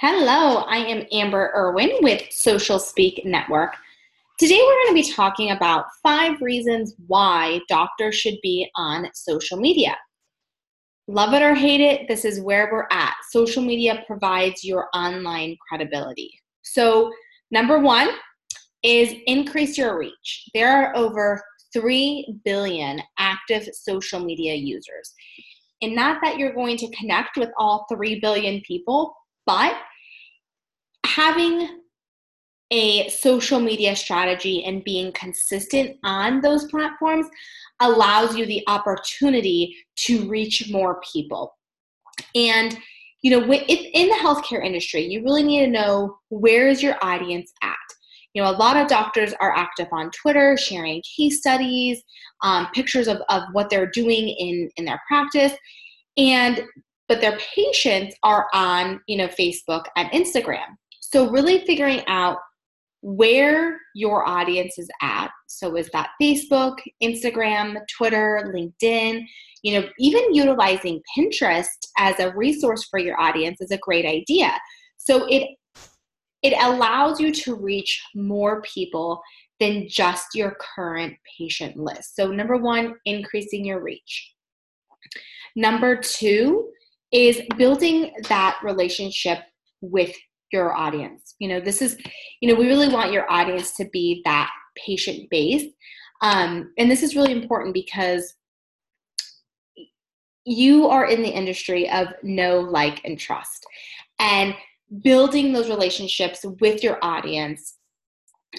Hello, I am Amber Irwin with Social Speak Network. Today we're going to be talking about five reasons why doctors should be on social media. Love it or hate it, this is where we're at. Social media provides your online credibility. So, number one is increase your reach. There are over 3 billion active social media users. And not that you're going to connect with all 3 billion people, but having a social media strategy and being consistent on those platforms allows you the opportunity to reach more people. And you know, in the healthcare industry, you really need to know where is your audience at. You know, a lot of doctors are active on Twitter, sharing case studies, um, pictures of, of what they're doing in, in their practice. And but their patients are on, you know, Facebook and Instagram. So really figuring out where your audience is at. So is that Facebook, Instagram, Twitter, LinkedIn, you know, even utilizing Pinterest as a resource for your audience is a great idea. So it it allows you to reach more people than just your current patient list. So number 1, increasing your reach. Number 2 is building that relationship with your audience. You know, this is, you know, we really want your audience to be that patient base. Um, and this is really important because you are in the industry of know, like, and trust. And building those relationships with your audience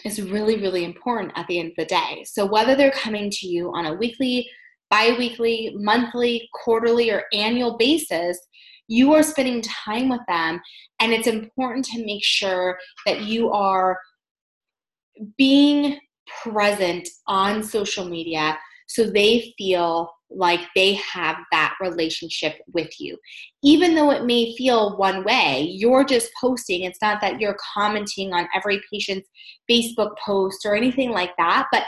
is really, really important at the end of the day. So, whether they're coming to you on a weekly, bi weekly, monthly, quarterly, or annual basis, you are spending time with them and it's important to make sure that you are being present on social media so they feel like they have that relationship with you. Even though it may feel one way, you're just posting. It's not that you're commenting on every patient's Facebook post or anything like that, but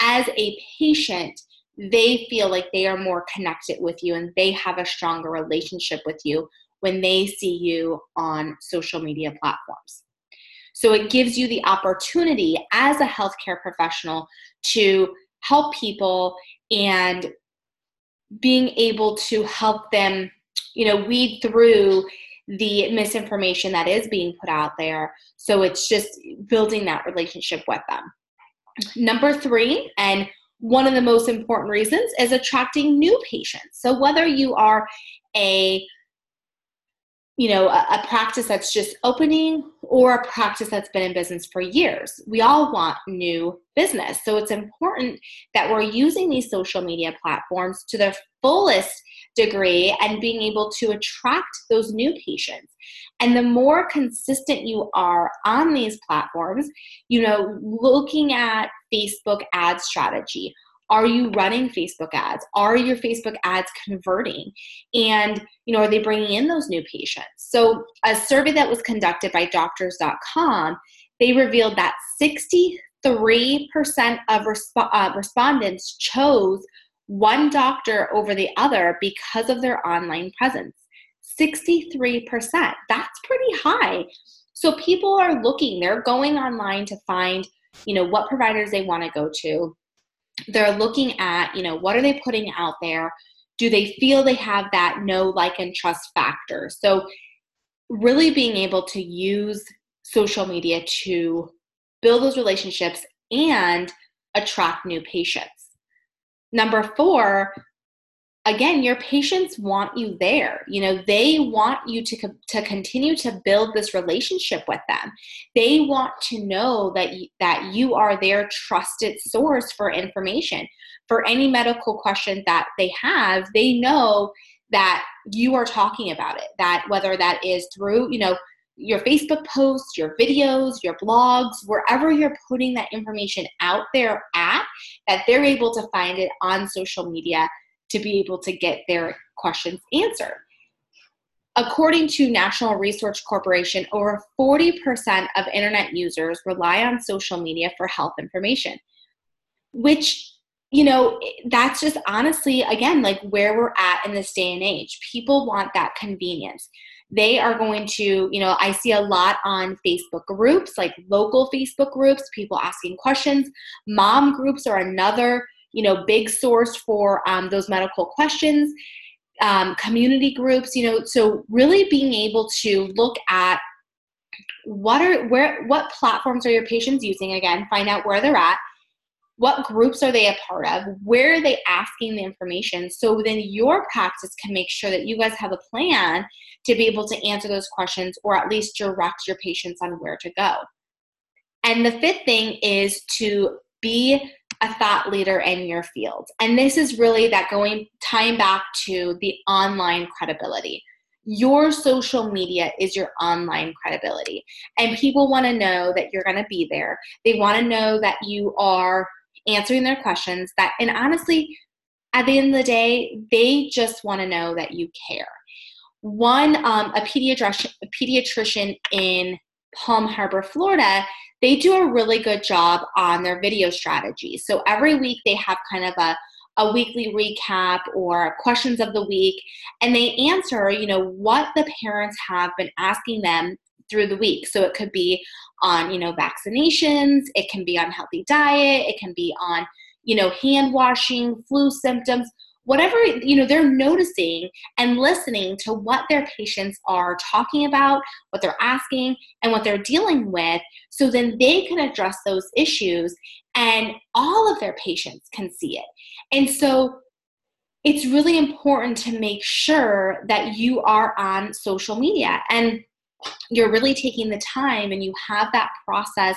as a patient, they feel like they are more connected with you and they have a stronger relationship with you when they see you on social media platforms. So it gives you the opportunity as a healthcare professional to help people and being able to help them, you know, weed through the misinformation that is being put out there. So it's just building that relationship with them. Number three, and one of the most important reasons is attracting new patients. So whether you are a you know a, a, practice that's just opening or a practice that's been in business for years. We all want new business. So it's important that we're using these social media platforms to their fullest degree and being able to attract those new patients. And the more consistent you are on these platforms, you know, looking at Facebook ad strategy, are you running facebook ads are your facebook ads converting and you know are they bringing in those new patients so a survey that was conducted by doctors.com they revealed that 63% of resp- uh, respondents chose one doctor over the other because of their online presence 63%. That's pretty high. So people are looking, they're going online to find, you know, what providers they want to go to. They're looking at, you know, what are they putting out there? Do they feel they have that know, like, and trust factor? So, really being able to use social media to build those relationships and attract new patients. Number four, again your patients want you there. You know they want you to to continue to build this relationship with them. They want to know that that you are their trusted source for information. For any medical question that they have they know that you are talking about it that whether that is through you know your Facebook posts, your videos, your blogs, wherever you're putting that information out there at, that they're able to find it on social media to be able to get their questions answered. According to National Research Corporation, over 40% of internet users rely on social media for health information, which you know, that's just honestly, again, like where we're at in this day and age. People want that convenience. they are going to, you know, I see a lot on Facebook groups, like local Facebook groups, people asking questions. Mom groups are another, you know, big source for um, those medical questions. Um, community groups, you know, so really being able to look at what are where what platforms are your patients using again find out where they're at what groups are they a part of where are they asking the information so then your practice can make sure that you guys have a plan to be able to answer those questions or at least direct your patients on where to go and the fifth thing is to be a thought leader in your field and this is really that going tying back to the online credibility your social media is your online credibility. And people want to know that you're going to be there. They want to know that you are answering their questions that and honestly at the end of the day they just want to know that you care one um, a pediatrician a pediatrician in palm harbor florida they do a really good job on their video strategy so every week they have kind of a a weekly recap or questions of the week and they answer you know what the parents have been asking them through the week. So it could be on, you know, vaccinations, it can be on healthy diet, it can be on, you know, hand washing, flu symptoms, whatever, you know, they're noticing and listening to what their patients are talking about, what they're asking, and what they're dealing with. So then they can address those issues and all of their patients can see it. And so it's really important to make sure that you are on social media. And you're really taking the time and you have that process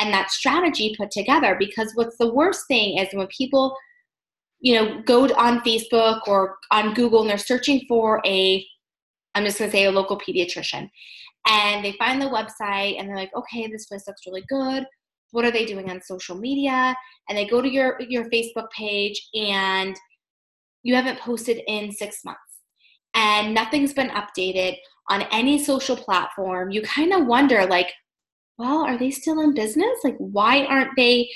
and that strategy put together because what's the worst thing is when people you know go on facebook or on google and they're searching for a i'm just going to say a local pediatrician. And they find the website and they're like okay this place looks really good. What are they doing on social media? And they go to your your facebook page and you haven't posted in six months. And nothing's been updated on any social platform, you kind of wonder like, well, are they still in business? Like, why aren't they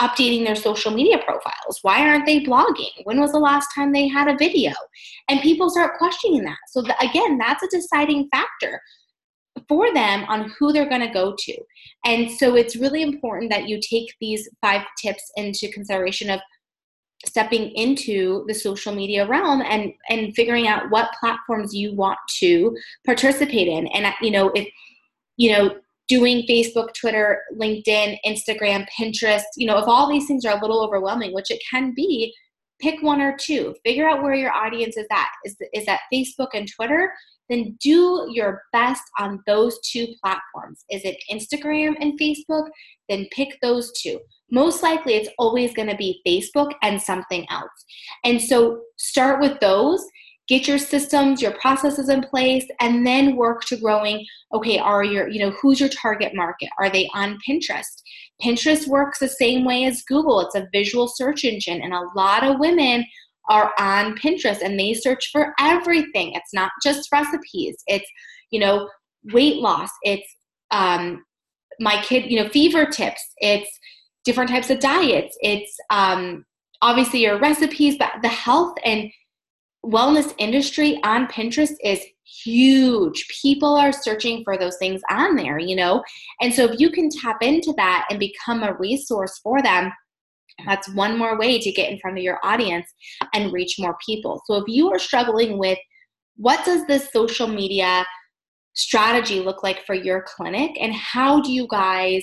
updating their social media profiles? Why aren't they blogging? When was the last time they had a video? And people start questioning that. So, the, again, that's a deciding factor for them on who they're going to go to. And so, it's really important that you take these five tips into consideration of stepping into the social media realm and and figuring out what platforms you want to participate in and you know if you know doing facebook twitter linkedin instagram pinterest you know if all these things are a little overwhelming which it can be pick one or two. Figure out where your audience is at. Is, is that facebook and twitter? Then do your best on those two platforms. Is it instagram and facebook? Then pick those two. Most likely it's always going to be Facebook and something else. And so start with those, get your systems, your processes in place, and then work to growing. Okay, are your, you know, who's your target market? Are they on Pinterest? Pinterest works the same way as Google. It's a visual search engine, and a lot of women are on Pinterest and they search for everything. It's not just recipes. It's, you know, weight loss. It's um my kid, you know, fever tips. It's different types of diets. It's um, obviously your recipes, but the health and wellness industry on Pinterest is huge. People are searching for those things on there, you know? And so if you can tap into that and become a resource for them, that's one more way to get in front of your audience and reach more people. So if you are struggling with what does this social media strategy look like for your clinic and how do you guys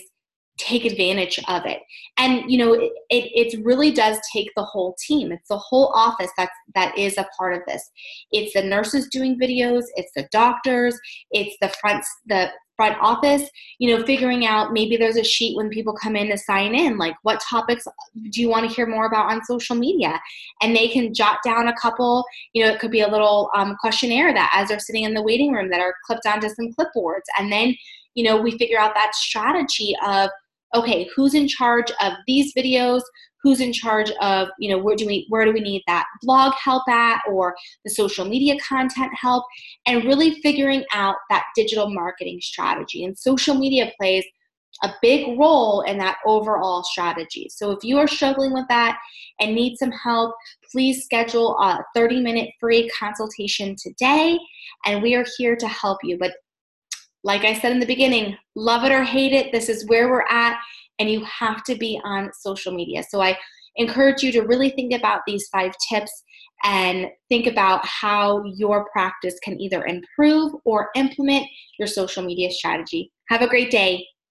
take advantage of it. And you know it, it, it really does take the whole team. It's the whole office that's that is a part of this. It's the nurses doing videos it's the doctors it's the front the front office you know figuring out maybe there's a sheet when people come in to sign in like what topics do you want to hear more about on social media? And they can jot down a couple you know it could be a little um, questionnaire that as they're sitting in the waiting room that are clipped onto some clipboards. And then you know we figure out that strategy of okay, who's in charge of these videos? Who's in charge of, you know, where do we where do we need that blog help at or the social media content help? And really figuring out that digital marketing strategy. And social media plays a big role in that overall strategy. So if you are struggling with that and need some help, please schedule a 30 minute free consultation today, and we are here to help you. But like I said in the beginning, love it or hate it, this is where we're at, and you have to be on social media. So I encourage you to really think about these five tips and think about how your practice can either improve or implement your social media strategy. Have a great day.